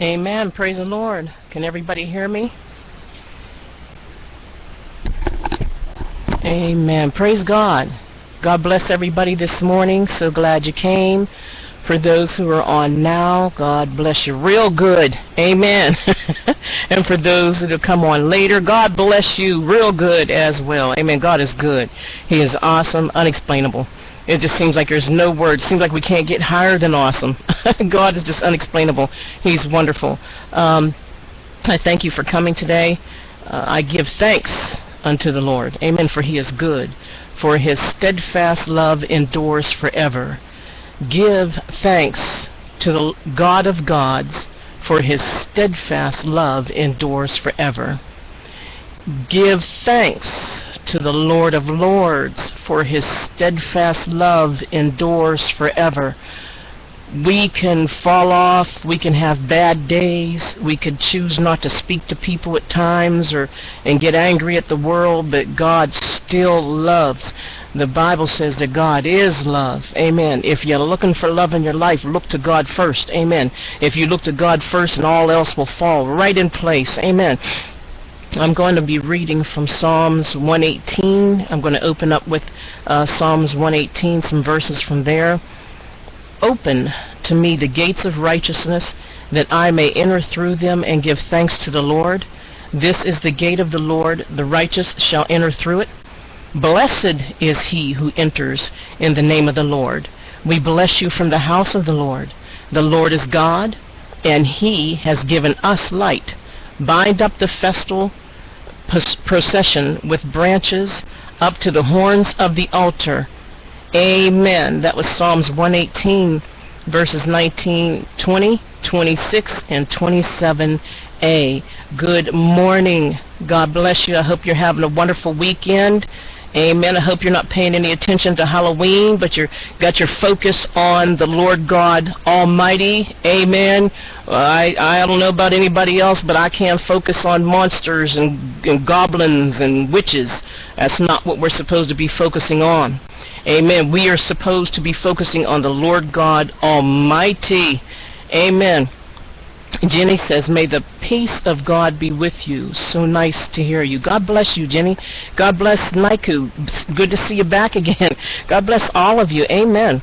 Amen. Praise the Lord. Can everybody hear me? Amen. Praise God. God bless everybody this morning. So glad you came. For those who are on now, God bless you real good. Amen. and for those that will come on later, God bless you real good as well. Amen. God is good. He is awesome, unexplainable. It just seems like there's no word. It seems like we can't get higher than awesome. God is just unexplainable. He's wonderful. Um, I thank you for coming today. Uh, I give thanks unto the Lord. Amen. For he is good. For his steadfast love endures forever. Give thanks to the God of gods, for his steadfast love endures forever. Give thanks to the Lord of lords, for his steadfast love endures forever. We can fall off, we can have bad days, we could choose not to speak to people at times or and get angry at the world, but God still loves. The Bible says that God is love. Amen. If you're looking for love in your life, look to God first. Amen. If you look to God first and all else will fall right in place. Amen. I'm going to be reading from Psalms 118. I'm going to open up with uh, Psalms 118, some verses from there. Open to me the gates of righteousness, that I may enter through them and give thanks to the Lord. This is the gate of the Lord, the righteous shall enter through it. Blessed is he who enters in the name of the Lord. We bless you from the house of the Lord. The Lord is God, and he has given us light. Bind up the festal procession with branches up to the horns of the altar. Amen. That was Psalms 118, verses 19, 20, 26, and 27a. Good morning. God bless you. I hope you're having a wonderful weekend. Amen. I hope you're not paying any attention to Halloween, but you're got your focus on the Lord God Almighty. Amen. I I don't know about anybody else, but I can't focus on monsters and, and goblins and witches. That's not what we're supposed to be focusing on. Amen. We are supposed to be focusing on the Lord God Almighty. Amen. Jenny says, May the peace of God be with you. So nice to hear you. God bless you, Jenny. God bless Naiku. Good to see you back again. God bless all of you. Amen.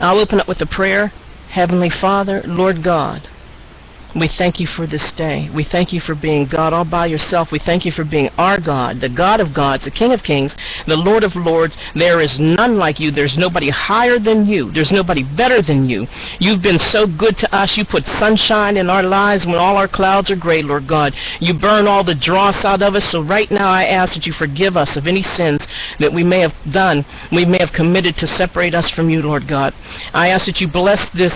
I'll open up with a prayer. Heavenly Father, Lord God, we thank you for this day. We thank you for being God all by yourself. We thank you for being our God, the God of gods, the King of kings, the Lord of lords. There is none like you. There's nobody higher than you. There's nobody better than you. You've been so good to us. You put sunshine in our lives when all our clouds are gray, Lord God. You burn all the dross out of us. So right now I ask that you forgive us of any sins that we may have done, we may have committed to separate us from you, Lord God. I ask that you bless this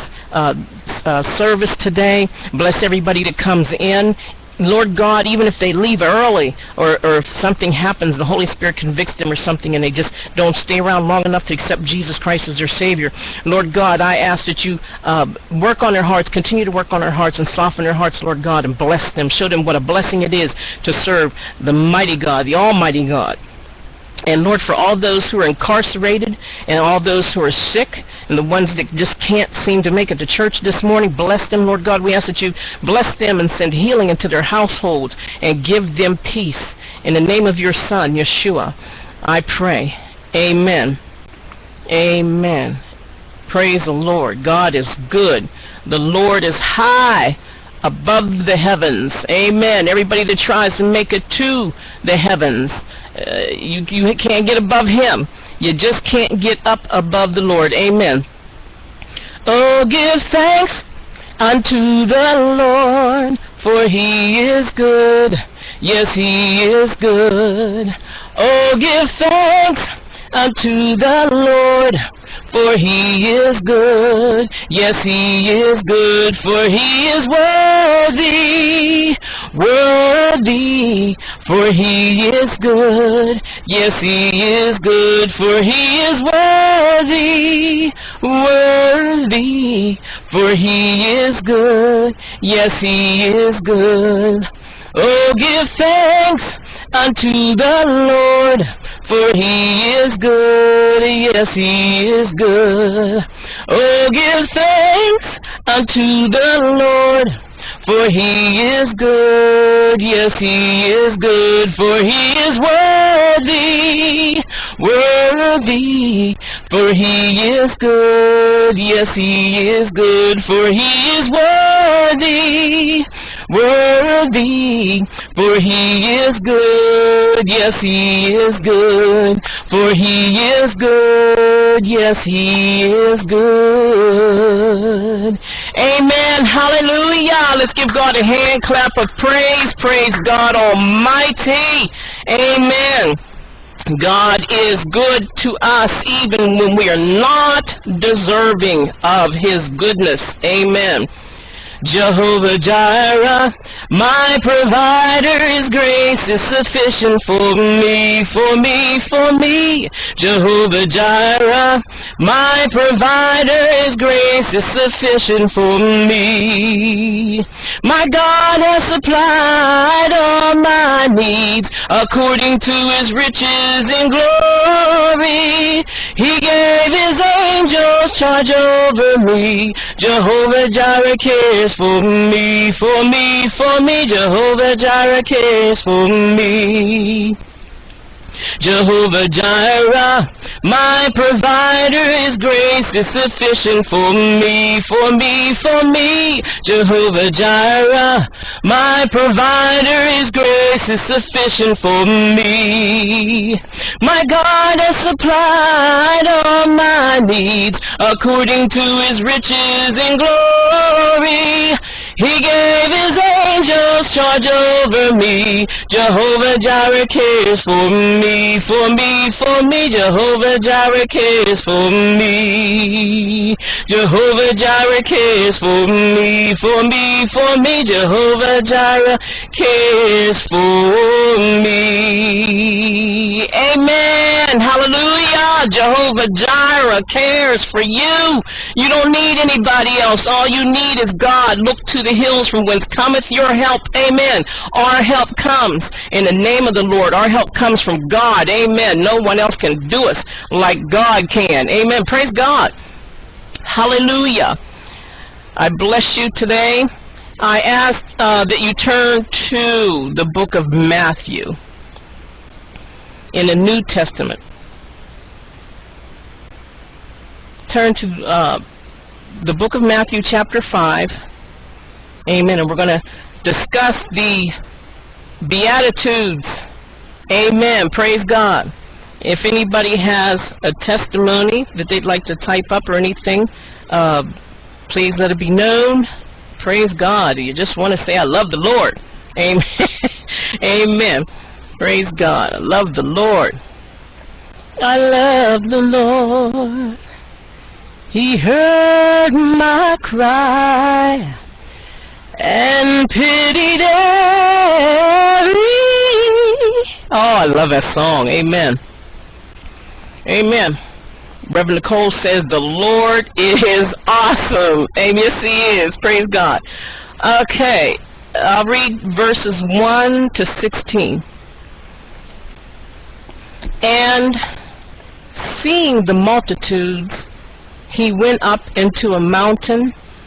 service today. Bless everybody that comes in. Lord God, even if they leave early or, or if something happens, the Holy Spirit convicts them or something and they just don't stay around long enough to accept Jesus Christ as their Savior. Lord God, I ask that you uh, work on their hearts, continue to work on their hearts and soften their hearts, Lord God, and bless them. Show them what a blessing it is to serve the mighty God, the Almighty God. And Lord, for all those who are incarcerated and all those who are sick and the ones that just can't seem to make it to church this morning, bless them, Lord God. We ask that you bless them and send healing into their households and give them peace. In the name of your Son, Yeshua, I pray. Amen. Amen. Praise the Lord. God is good. The Lord is high above the heavens. Amen. Everybody that tries to make it to the heavens, uh, you, you can't get above him. You just can't get up above the Lord. Amen. Oh, give thanks unto the Lord, for he is good. Yes, he is good. Oh, give thanks unto the Lord, for he is good. Yes, he is good, for he is worthy, worthy, for he is good. Yes, he is good, for he is worthy, worthy, for he is good. Yes, he is good. Oh, give thanks unto the Lord, for he is good, yes, he is good. Oh, give thanks unto the Lord, for he is good. Yes, he is good, for he is worthy, worthy, for he is good. Yes, he is good, for he is worthy, worthy, for he is good. Yes, he is good, for he is good. Yes, he is good. Amen. Hallelujah. Let's give God a hand clap of praise. Praise God Almighty. Amen. God is good to us even when we are not deserving of His goodness. Amen. Jehovah Jireh, my provider, His grace is sufficient for me, for me, for me. Jehovah Jireh, my provider, His grace is sufficient for me. My God has supplied all my needs according to His riches in glory. He gave His angels charge over me. Jehovah Jireh cares for me, for me, for me. Jehovah Jireh cares for me. Jehovah Jireh, my provider, His grace is sufficient for me, for me, for me. Jehovah Jireh, my provider, His grace is sufficient for me. My God has supplied all my needs according to His riches and glory. He gave His angels charge over me. Jehovah Jireh cares for me, for me, for me. Jehovah Jireh cares for me. Jehovah Jireh cares for me, for me, for me. Jehovah Jireh cares for me. Amen. Hallelujah. Jehovah Jireh cares for you. You don't need anybody else. All you need is God. Look to the hills from whence cometh your help. Amen. Our help comes in the name of the Lord. Our help comes from God. Amen. No one else can do us like God can. Amen. Praise God. Hallelujah. I bless you today. I ask uh, that you turn to the book of Matthew in the New Testament. Turn to uh, the book of Matthew, chapter 5. Amen. And we're going to discuss the Beatitudes. Amen. Praise God. If anybody has a testimony that they'd like to type up or anything, uh, please let it be known. Praise God. You just want to say, I love the Lord. Amen. Amen. Praise God. I love the Lord. I love the Lord. He heard my cry and pity. Oh, I love that song. Amen. Amen. Reverend Nicole says the Lord is awesome. Amen. Yes, He is. Praise God. Okay. I'll read verses 1 to 16. And seeing the multitudes, he went up into a mountain,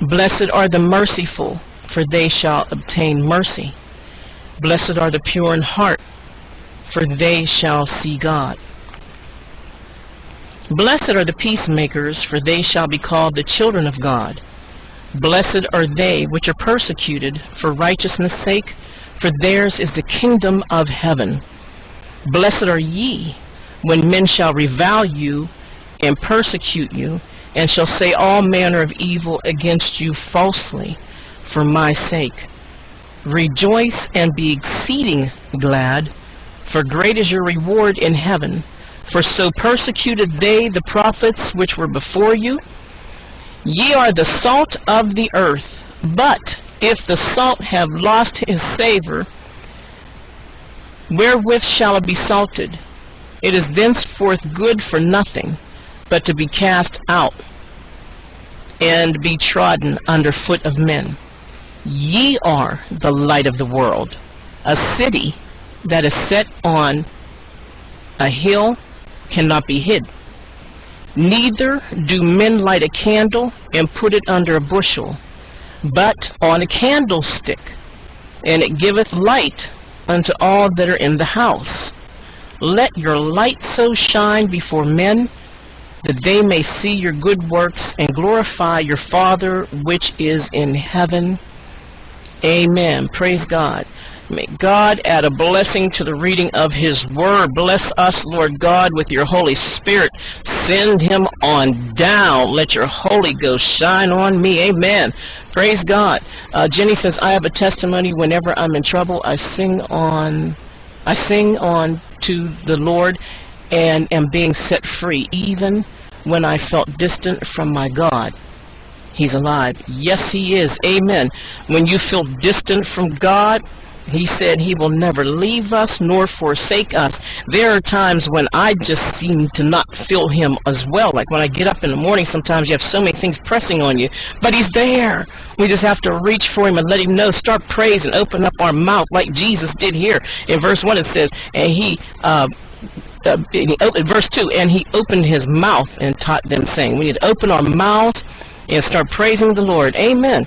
Blessed are the merciful, for they shall obtain mercy. Blessed are the pure in heart, for they shall see God. Blessed are the peacemakers, for they shall be called the children of God. Blessed are they which are persecuted for righteousness' sake, for theirs is the kingdom of heaven. Blessed are ye when men shall revile you and persecute you, and shall say all manner of evil against you falsely for my sake. Rejoice and be exceeding glad, for great is your reward in heaven. For so persecuted they the prophets which were before you. Ye are the salt of the earth, but if the salt have lost his savor, wherewith shall it be salted? It is thenceforth good for nothing, but to be cast out and be trodden under foot of men. Ye are the light of the world. A city that is set on a hill cannot be hid. Neither do men light a candle and put it under a bushel, but on a candlestick, and it giveth light unto all that are in the house. Let your light so shine before men that they may see your good works and glorify your Father which is in heaven. Amen. Praise God. May God add a blessing to the reading of His Word. Bless us, Lord God, with your Holy Spirit. Send Him on down. Let your Holy Ghost shine on me. Amen. Praise God. Uh, Jenny says, I have a testimony. Whenever I'm in trouble, I sing on, I sing on to the Lord and am being set free, even when I felt distant from my God. He's alive. Yes, He is. Amen. When you feel distant from God, he said he will never leave us nor forsake us. There are times when I just seem to not feel him as well. Like when I get up in the morning, sometimes you have so many things pressing on you. But he's there. We just have to reach for him and let him know. Start praising, open up our mouth like Jesus did here. In verse 1 it says, and he... Uh, uh, verse 2, and he opened his mouth and taught them, saying, We need to open our mouths and start praising the Lord. Amen.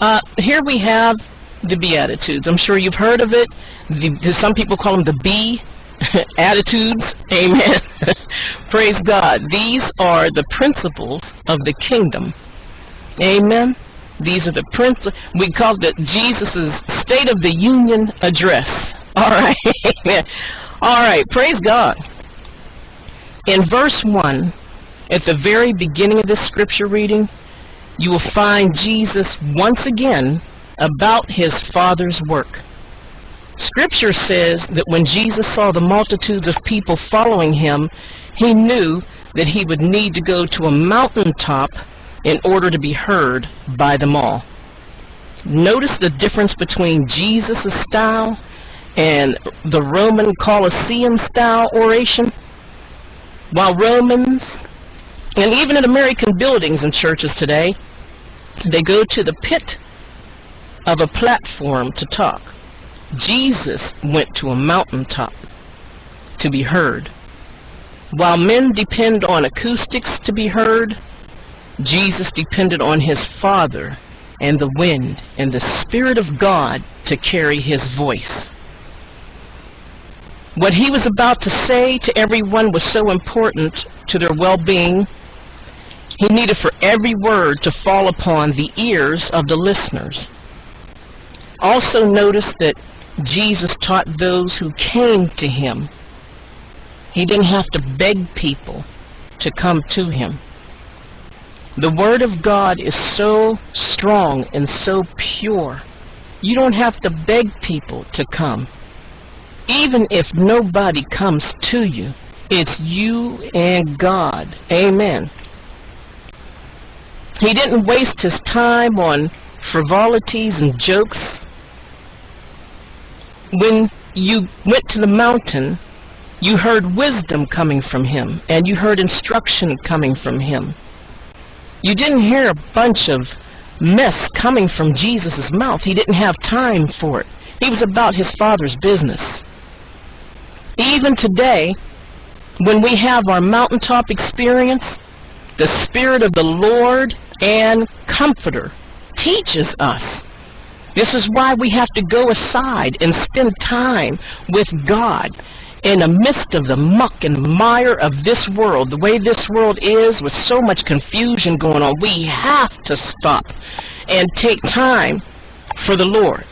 Uh, here we have the Beatitudes. I'm sure you've heard of it. The, some people call them the B attitudes. Amen. Praise God. These are the principles of the kingdom. Amen. These are the principles. We call it Jesus' State of the Union Address. All right. All right. Praise God. In verse 1, at the very beginning of this scripture reading, you will find Jesus once again about his Father's work. Scripture says that when Jesus saw the multitudes of people following him, he knew that he would need to go to a mountaintop in order to be heard by them all. Notice the difference between Jesus' style and the Roman Colosseum style oration. While Romans, and even in American buildings and churches today, they go to the pit of a platform to talk. Jesus went to a mountaintop to be heard. While men depend on acoustics to be heard, Jesus depended on his Father and the wind and the Spirit of God to carry his voice. What he was about to say to everyone was so important to their well-being, he needed for every word to fall upon the ears of the listeners. Also notice that Jesus taught those who came to him. He didn't have to beg people to come to him. The Word of God is so strong and so pure. You don't have to beg people to come. Even if nobody comes to you, it's you and God. Amen. He didn't waste his time on frivolities and jokes when you went to the mountain, you heard wisdom coming from him, and you heard instruction coming from him. You didn't hear a bunch of mess coming from Jesus' mouth. He didn't have time for it. He was about his Father's business. Even today, when we have our mountaintop experience, the Spirit of the Lord and Comforter teaches us this is why we have to go aside and spend time with God in the midst of the muck and mire of this world, the way this world is with so much confusion going on. We have to stop and take time for the Lord.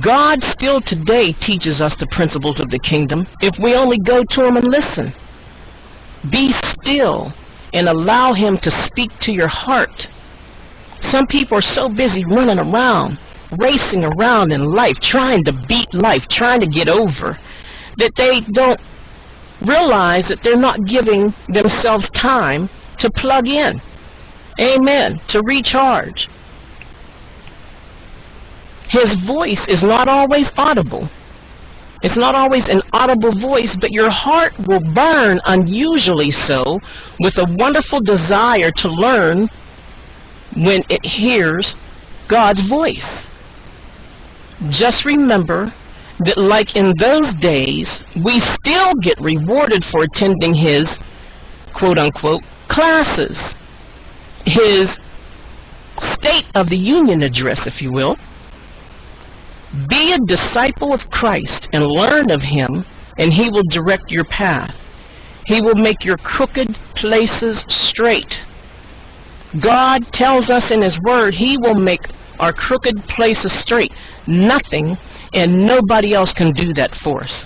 God still today teaches us the principles of the kingdom if we only go to him and listen. Be still and allow him to speak to your heart some people are so busy running around, racing around in life, trying to beat life, trying to get over, that they don't realize that they're not giving themselves time to plug in. Amen. To recharge. His voice is not always audible. It's not always an audible voice, but your heart will burn unusually so with a wonderful desire to learn when it hears God's voice. Just remember that like in those days, we still get rewarded for attending his quote-unquote classes, his State of the Union address, if you will. Be a disciple of Christ and learn of him, and he will direct your path. He will make your crooked places straight. God tells us in his word he will make our crooked places straight. Nothing and nobody else can do that for us.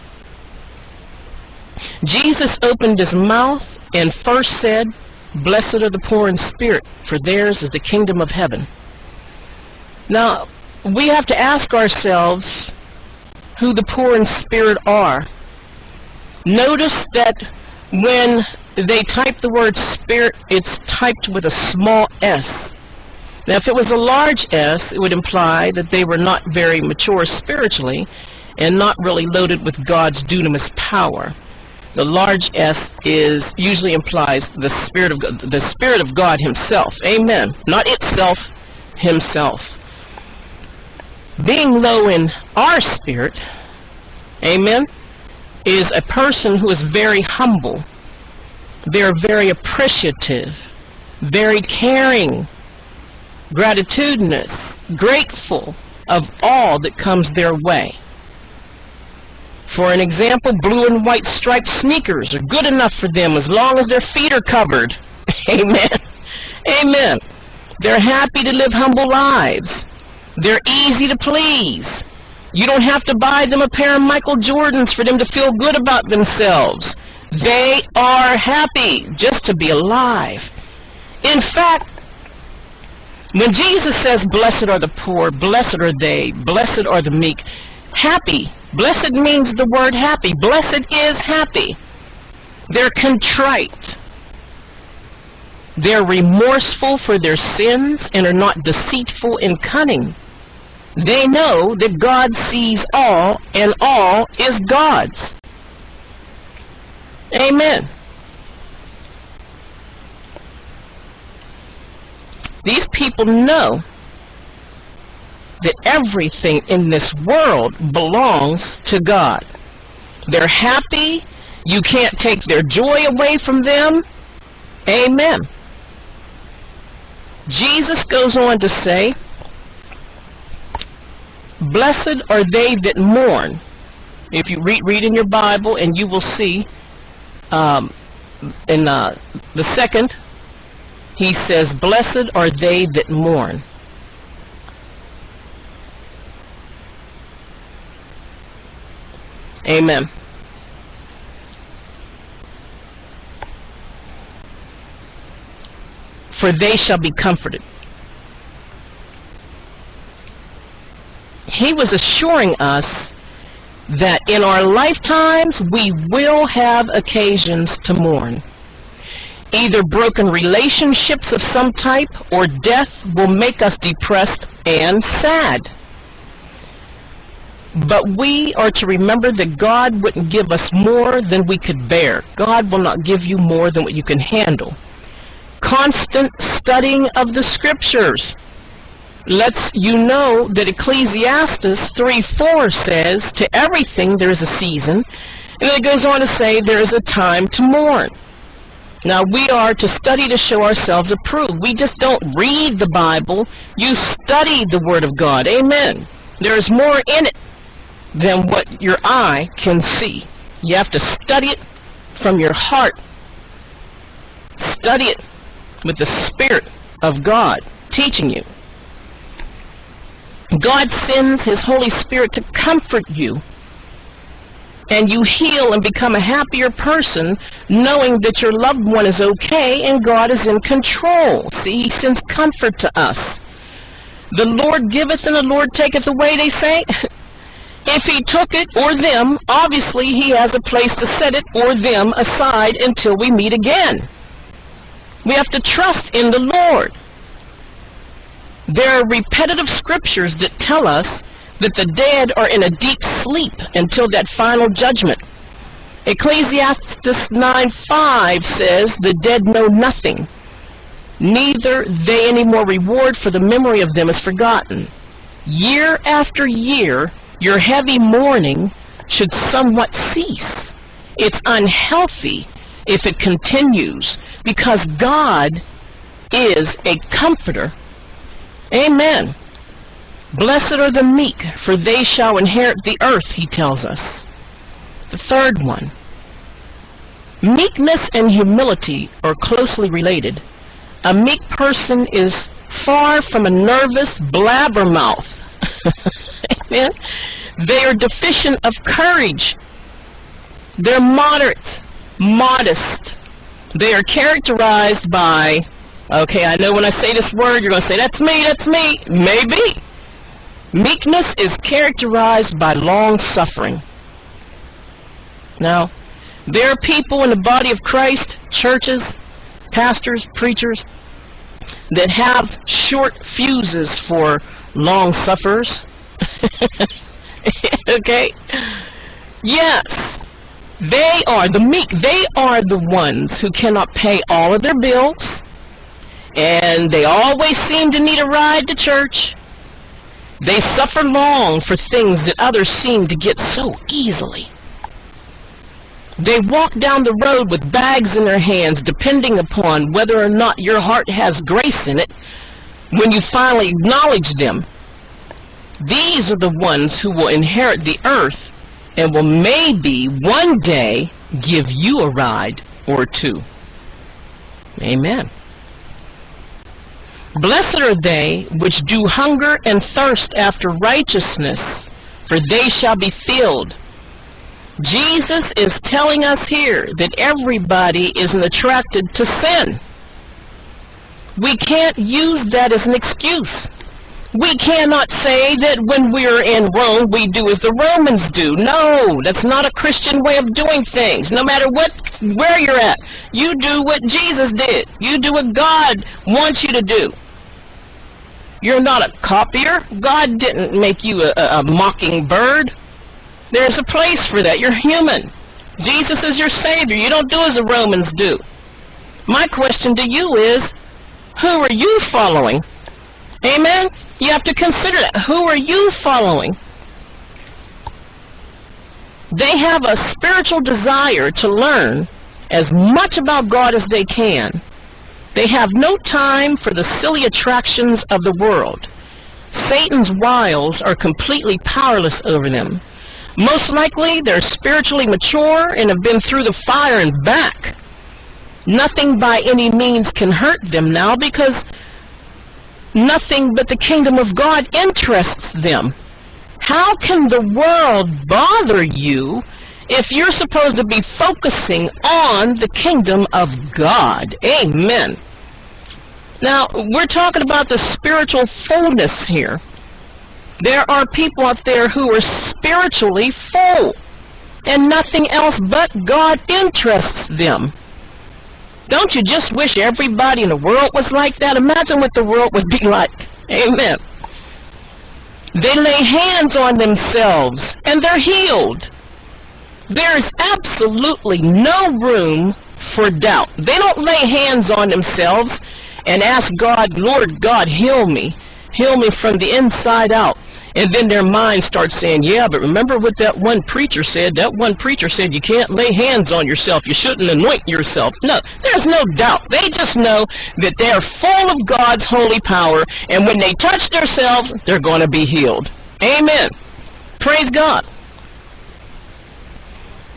Jesus opened his mouth and first said, Blessed are the poor in spirit, for theirs is the kingdom of heaven. Now, we have to ask ourselves who the poor in spirit are. Notice that when they type the word spirit, it's typed with a small s. Now, if it was a large s, it would imply that they were not very mature spiritually and not really loaded with God's dunamis power. The large S is usually implies the spirit of the spirit of God Himself. Amen. Not itself, Himself being low in our spirit, amen, is a person who is very humble. They're very appreciative, very caring, gratitudinous, grateful of all that comes their way. For an example, blue and white striped sneakers are good enough for them as long as their feet are covered. Amen. Amen. They're happy to live humble lives. They're easy to please. You don't have to buy them a pair of Michael Jordans for them to feel good about themselves. They are happy just to be alive. In fact, when Jesus says, blessed are the poor, blessed are they, blessed are the meek, happy, blessed means the word happy. Blessed is happy. They're contrite. They're remorseful for their sins and are not deceitful and cunning. They know that God sees all and all is God's. Amen. These people know that everything in this world belongs to God. They're happy. You can't take their joy away from them. Amen. Jesus goes on to say, Blessed are they that mourn. If you read, read in your Bible, and you will see um, in uh, the second, he says, Blessed are they that mourn. Amen. For they shall be comforted. He was assuring us that in our lifetimes we will have occasions to mourn. Either broken relationships of some type or death will make us depressed and sad. But we are to remember that God wouldn't give us more than we could bear. God will not give you more than what you can handle. Constant studying of the scriptures lets you know that Ecclesiastes 3:4 says, To everything there is a season, and it goes on to say there is a time to mourn. Now we are to study to show ourselves approved. We just don't read the Bible. You study the Word of God. Amen. There is more in it than what your eye can see. You have to study it from your heart. Study it with the Spirit of God teaching you. God sends His Holy Spirit to comfort you. And you heal and become a happier person knowing that your loved one is okay and God is in control. See, He sends comfort to us. The Lord giveth and the Lord taketh away, they say. if He took it or them, obviously He has a place to set it or them aside until we meet again. We have to trust in the Lord. There are repetitive scriptures that tell us that the dead are in a deep sleep until that final judgment. Ecclesiastes 9:5 says, The dead know nothing, neither they any more reward, for the memory of them is forgotten. Year after year, your heavy mourning should somewhat cease. It's unhealthy if it continues, because God is a comforter. Amen. Blessed are the meek, for they shall inherit the earth, he tells us. The third one. Meekness and humility are closely related. A meek person is far from a nervous blabbermouth. Amen. They are deficient of courage. They're moderate, modest. They are characterized by, okay, I know when I say this word, you're going to say, that's me, that's me. Maybe. Meekness is characterized by long suffering. Now, there are people in the body of Christ, churches, pastors, preachers, that have short fuses for long sufferers. okay? Yes. They are the meek. They are the ones who cannot pay all of their bills. And they always seem to need a ride to church. They suffer long for things that others seem to get so easily. They walk down the road with bags in their hands, depending upon whether or not your heart has grace in it when you finally acknowledge them. These are the ones who will inherit the earth and will maybe one day give you a ride or two. Amen. Blessed are they which do hunger and thirst after righteousness, for they shall be filled. Jesus is telling us here that everybody isn't attracted to sin. We can't use that as an excuse. We cannot say that when we're in Rome, we do as the Romans do. No, that's not a Christian way of doing things. No matter what, where you're at, you do what Jesus did. You do what God wants you to do. You're not a copier. God didn't make you a, a, a mockingbird. There's a place for that. You're human. Jesus is your Savior. You don't do as the Romans do. My question to you is, who are you following? Amen? You have to consider that. Who are you following? They have a spiritual desire to learn as much about God as they can. They have no time for the silly attractions of the world. Satan's wiles are completely powerless over them. Most likely, they're spiritually mature and have been through the fire and back. Nothing by any means can hurt them now because nothing but the kingdom of God interests them. How can the world bother you if you're supposed to be focusing on the kingdom of God? Amen. Now, we're talking about the spiritual fullness here. There are people out there who are spiritually full, and nothing else but God interests them. Don't you just wish everybody in the world was like that? Imagine what the world would be like. Amen. They lay hands on themselves, and they're healed. There is absolutely no room for doubt. They don't lay hands on themselves and ask God, Lord God, heal me. Heal me from the inside out. And then their mind starts saying, yeah, but remember what that one preacher said? That one preacher said you can't lay hands on yourself. You shouldn't anoint yourself. No, there's no doubt. They just know that they're full of God's holy power, and when they touch themselves, they're going to be healed. Amen. Praise God.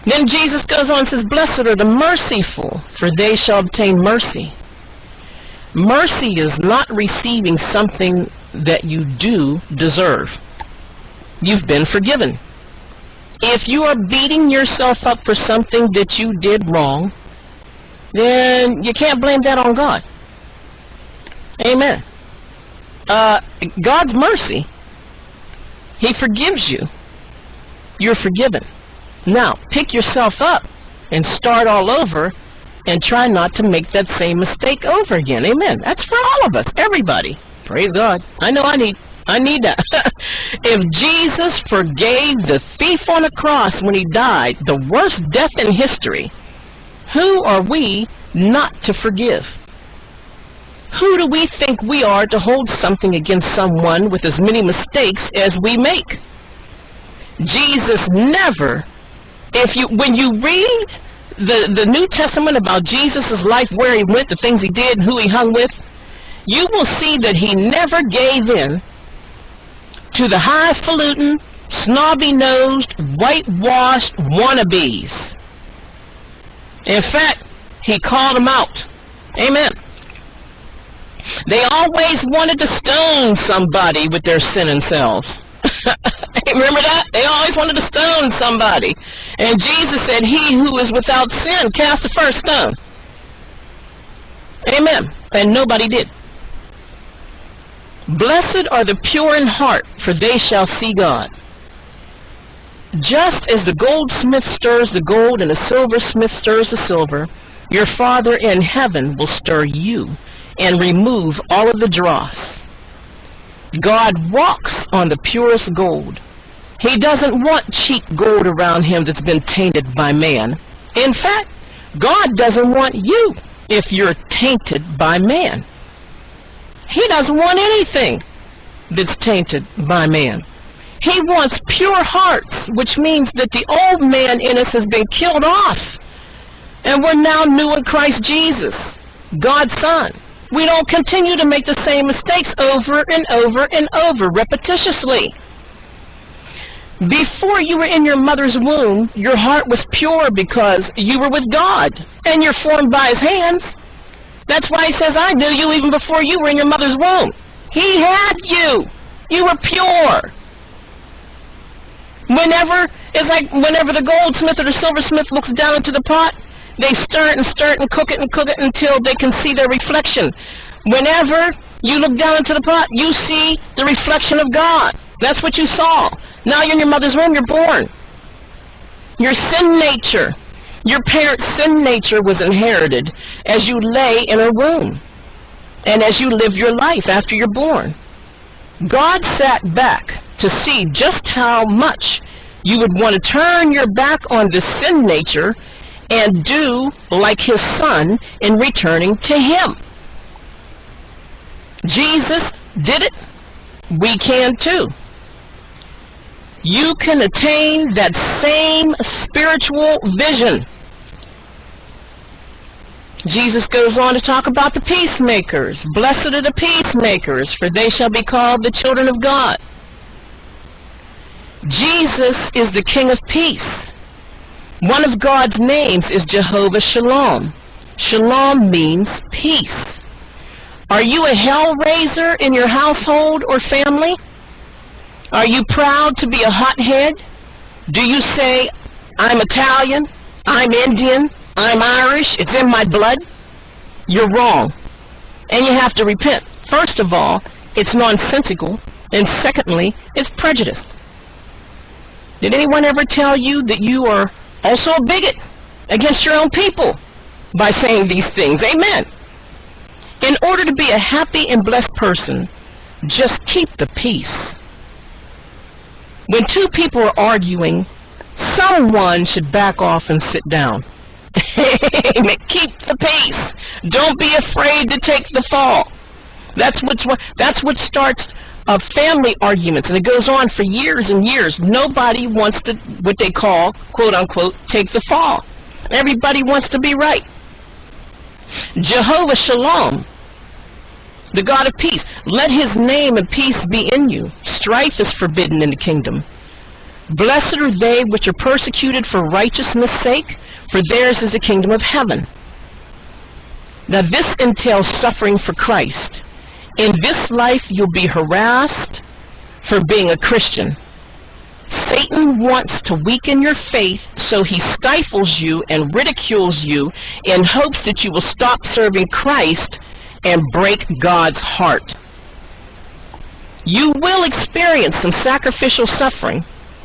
Then Jesus goes on and says, Blessed are the merciful, for they shall obtain mercy. Mercy is not receiving something that you do deserve. You've been forgiven. If you are beating yourself up for something that you did wrong, then you can't blame that on God. Amen. Uh, God's mercy, He forgives you. You're forgiven. Now, pick yourself up and start all over and try not to make that same mistake over again. Amen. That's for all of us, everybody. Praise God. I know I need. I need that. if Jesus forgave the thief on the cross when he died, the worst death in history, who are we not to forgive? Who do we think we are to hold something against someone with as many mistakes as we make? Jesus never, if you, when you read the, the New Testament about Jesus' life, where he went, the things he did, and who he hung with, you will see that he never gave in to the highfalutin, snobby-nosed, whitewashed wannabes. In fact, he called them out. Amen. They always wanted to stone somebody with their sinning selves. Remember that? They always wanted to stone somebody. And Jesus said, he who is without sin cast the first stone. Amen. And nobody did. Blessed are the pure in heart, for they shall see God. Just as the goldsmith stirs the gold and the silversmith stirs the silver, your Father in heaven will stir you and remove all of the dross. God walks on the purest gold. He doesn't want cheap gold around him that's been tainted by man. In fact, God doesn't want you if you're tainted by man. He doesn't want anything that's tainted by man. He wants pure hearts, which means that the old man in us has been killed off. And we're now new in Christ Jesus, God's Son. We don't continue to make the same mistakes over and over and over, repetitiously. Before you were in your mother's womb, your heart was pure because you were with God, and you're formed by His hands. That's why He says, I knew you even before you were in your mother's womb. He had you. You were pure. Whenever, it's like whenever the goldsmith or the silversmith looks down into the pot, they stir it and stir it and cook it and cook it until they can see their reflection. Whenever you look down into the pot, you see the reflection of God. That's what you saw. Now you're in your mother's womb, you're born. Your sin nature, your parent's sin nature was inherited as you lay in a womb and as you live your life after you're born. God sat back to see just how much you would want to turn your back on the sin nature and do like his son in returning to him. Jesus did it. We can too. You can attain that same spiritual vision. Jesus goes on to talk about the peacemakers. Blessed are the peacemakers, for they shall be called the children of God. Jesus is the King of peace. One of God's names is Jehovah Shalom. Shalom means peace. Are you a hellraiser in your household or family? Are you proud to be a hothead? Do you say, I'm Italian, I'm Indian, I'm Irish, it's in my blood? You're wrong. And you have to repent. First of all, it's nonsensical. And secondly, it's prejudiced. Did anyone ever tell you that you are also a bigot against your own people by saying these things. Amen. In order to be a happy and blessed person, just keep the peace. When two people are arguing, someone should back off and sit down. keep the peace. Don't be afraid to take the fall. That's what's that's what starts of family arguments, and it goes on for years and years. Nobody wants to, what they call, quote unquote, take the fall. Everybody wants to be right. Jehovah Shalom, the God of peace, let his name and peace be in you. Strife is forbidden in the kingdom. Blessed are they which are persecuted for righteousness' sake, for theirs is the kingdom of heaven. Now this entails suffering for Christ. In this life, you'll be harassed for being a Christian. Satan wants to weaken your faith, so he stifles you and ridicules you in hopes that you will stop serving Christ and break God's heart. You will experience some sacrificial suffering.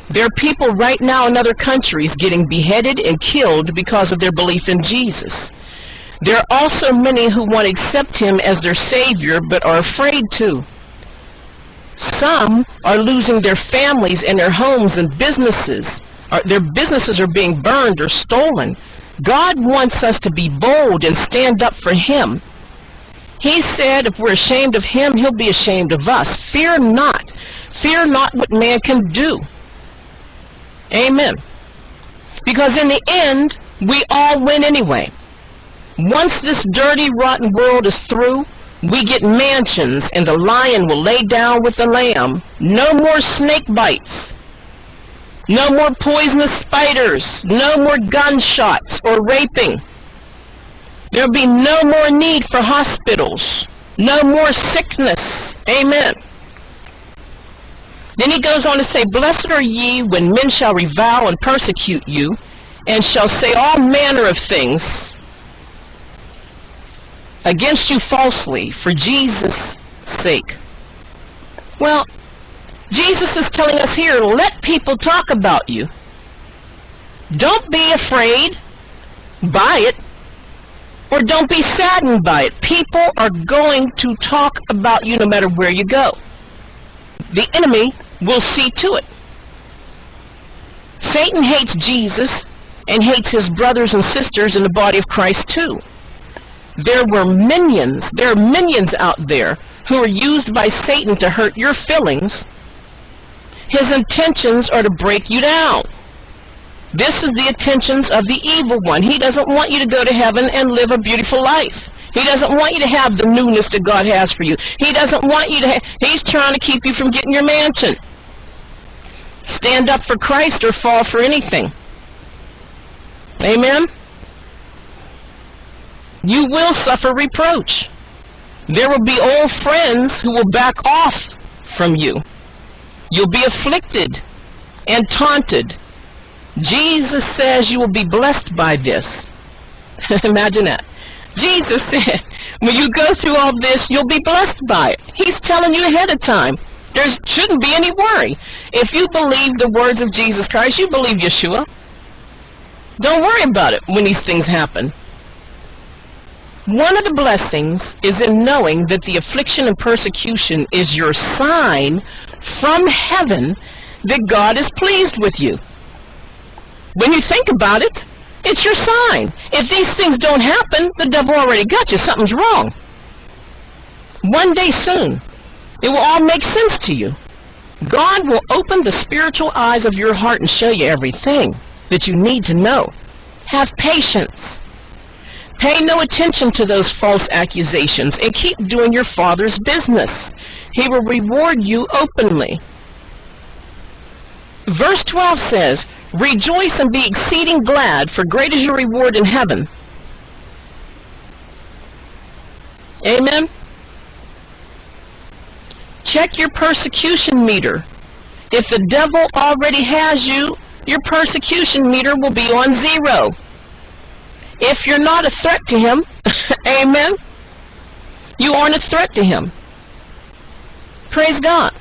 There are people right now in other countries getting beheaded and killed because of their belief in Jesus. There are also many who want to accept him as their Savior but are afraid to. Some are losing their families and their homes and businesses. Their businesses are being burned or stolen. God wants us to be bold and stand up for him. He said if we're ashamed of him, he'll be ashamed of us. Fear not. Fear not what man can do. Amen. Because in the end, we all win anyway. Once this dirty, rotten world is through, we get mansions and the lion will lay down with the lamb. No more snake bites. No more poisonous spiders. No more gunshots or raping. There'll be no more need for hospitals. No more sickness. Amen. Then he goes on to say, Blessed are ye when men shall revile and persecute you, and shall say all manner of things against you falsely for Jesus' sake. Well, Jesus is telling us here, let people talk about you. Don't be afraid by it, or don't be saddened by it. People are going to talk about you no matter where you go. The enemy will see to it. Satan hates Jesus and hates his brothers and sisters in the body of Christ too. There were minions, there are minions out there who are used by Satan to hurt your feelings. His intentions are to break you down. This is the intentions of the evil one. He doesn't want you to go to heaven and live a beautiful life. He doesn't want you to have the newness that God has for you. He doesn't want you to ha- He's trying to keep you from getting your mansion. Stand up for Christ or fall for anything. Amen? You will suffer reproach. There will be old friends who will back off from you. You'll be afflicted and taunted. Jesus says you will be blessed by this. Imagine that. Jesus said, when you go through all this, you'll be blessed by it. He's telling you ahead of time. There shouldn't be any worry. If you believe the words of Jesus Christ, you believe Yeshua. Don't worry about it when these things happen. One of the blessings is in knowing that the affliction and persecution is your sign from heaven that God is pleased with you. When you think about it, it's your sign. If these things don't happen, the devil already got you. Something's wrong. One day soon, it will all make sense to you. God will open the spiritual eyes of your heart and show you everything that you need to know. Have patience. Pay no attention to those false accusations and keep doing your Father's business. He will reward you openly. Verse 12 says, Rejoice and be exceeding glad, for great is your reward in heaven. Amen? Check your persecution meter. If the devil already has you, your persecution meter will be on zero. If you're not a threat to him, amen, you aren't a threat to him. Praise God.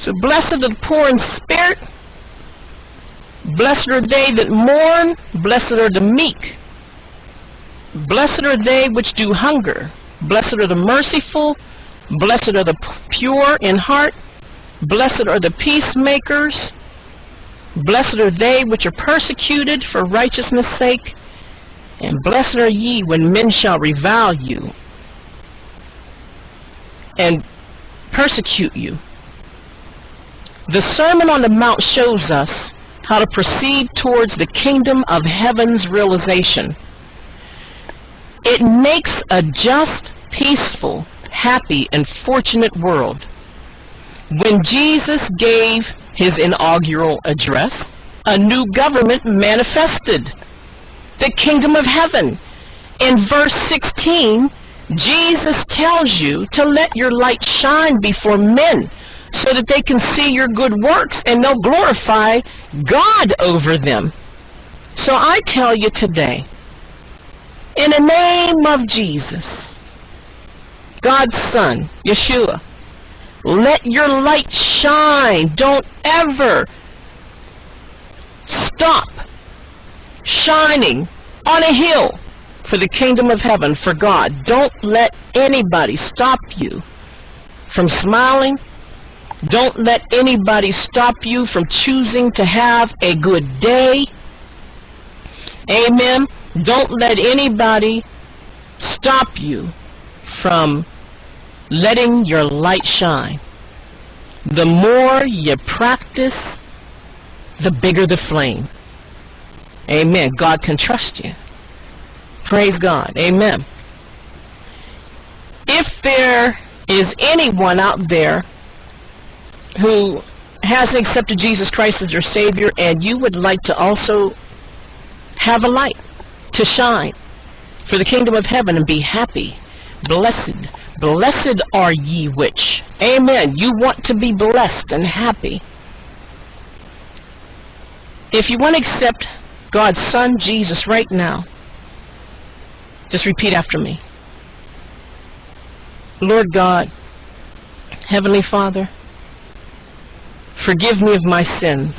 So blessed are the poor in spirit. Blessed are they that mourn. Blessed are the meek. Blessed are they which do hunger. Blessed are the merciful. Blessed are the pure in heart. Blessed are the peacemakers. Blessed are they which are persecuted for righteousness' sake. And blessed are ye when men shall revile you and persecute you. The Sermon on the Mount shows us how to proceed towards the kingdom of heaven's realization. It makes a just, peaceful, happy, and fortunate world. When Jesus gave his inaugural address, a new government manifested the kingdom of heaven. In verse 16, Jesus tells you to let your light shine before men so that they can see your good works and they'll glorify God over them. So I tell you today, in the name of Jesus, God's Son, Yeshua, let your light shine. Don't ever stop shining on a hill for the kingdom of heaven, for God. Don't let anybody stop you from smiling. Don't let anybody stop you from choosing to have a good day. Amen. Don't let anybody stop you from letting your light shine. The more you practice, the bigger the flame. Amen. God can trust you. Praise God. Amen. If there is anyone out there who hasn't accepted Jesus Christ as your Savior and you would like to also have a light to shine for the kingdom of heaven and be happy, blessed, blessed are ye which. Amen. You want to be blessed and happy. If you want to accept God's Son, Jesus, right now, just repeat after me. Lord God, Heavenly Father, forgive me of my sins.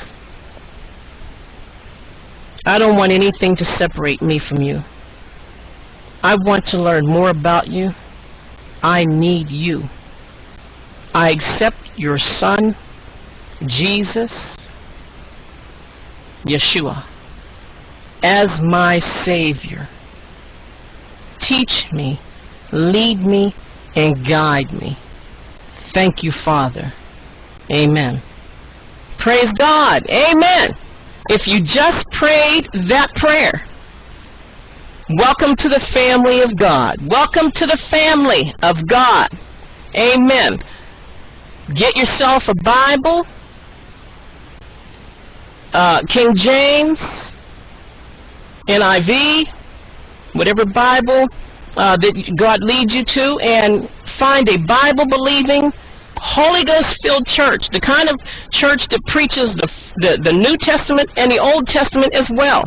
I don't want anything to separate me from you. I want to learn more about you. I need you. I accept your Son, Jesus, Yeshua, as my Savior. Teach me, lead me, and guide me. Thank you, Father. Amen. Praise God. Amen. If you just prayed that prayer, welcome to the family of God. Welcome to the family of God. Amen. Get yourself a Bible, uh, King James, NIV, whatever Bible uh, that God leads you to, and find a Bible-believing, Holy Ghost-filled church, the kind of church that preaches the, the, the New Testament and the Old Testament as well.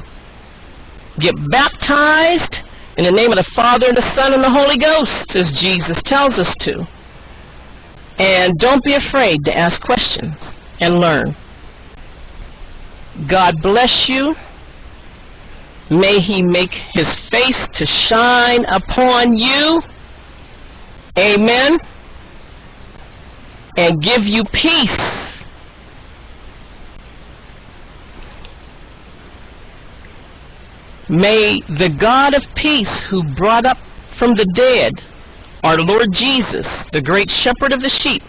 Get baptized in the name of the Father, and the Son, and the Holy Ghost, as Jesus tells us to. And don't be afraid to ask questions and learn. God bless you. May he make his face to shine upon you. Amen. And give you peace. May the God of peace who brought up from the dead our Lord Jesus, the great shepherd of the sheep,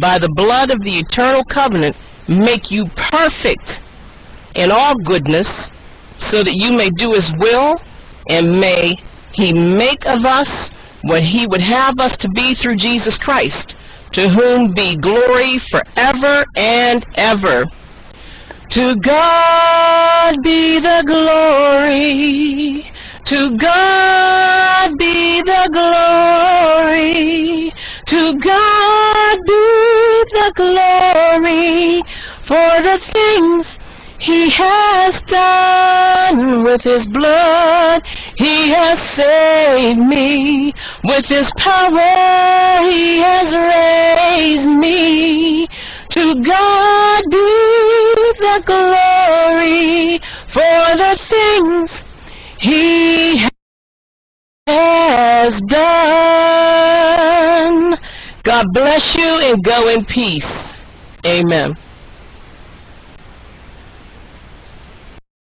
by the blood of the eternal covenant, make you perfect in all goodness, so that you may do his will, and may he make of us what he would have us to be through Jesus Christ, to whom be glory forever and ever. To God be the glory. To God be the glory. To God be the glory for the things he has done with his blood. He has saved me. With his power he has raised me. To God be the glory for the things he has done. God bless you and go in peace. Amen.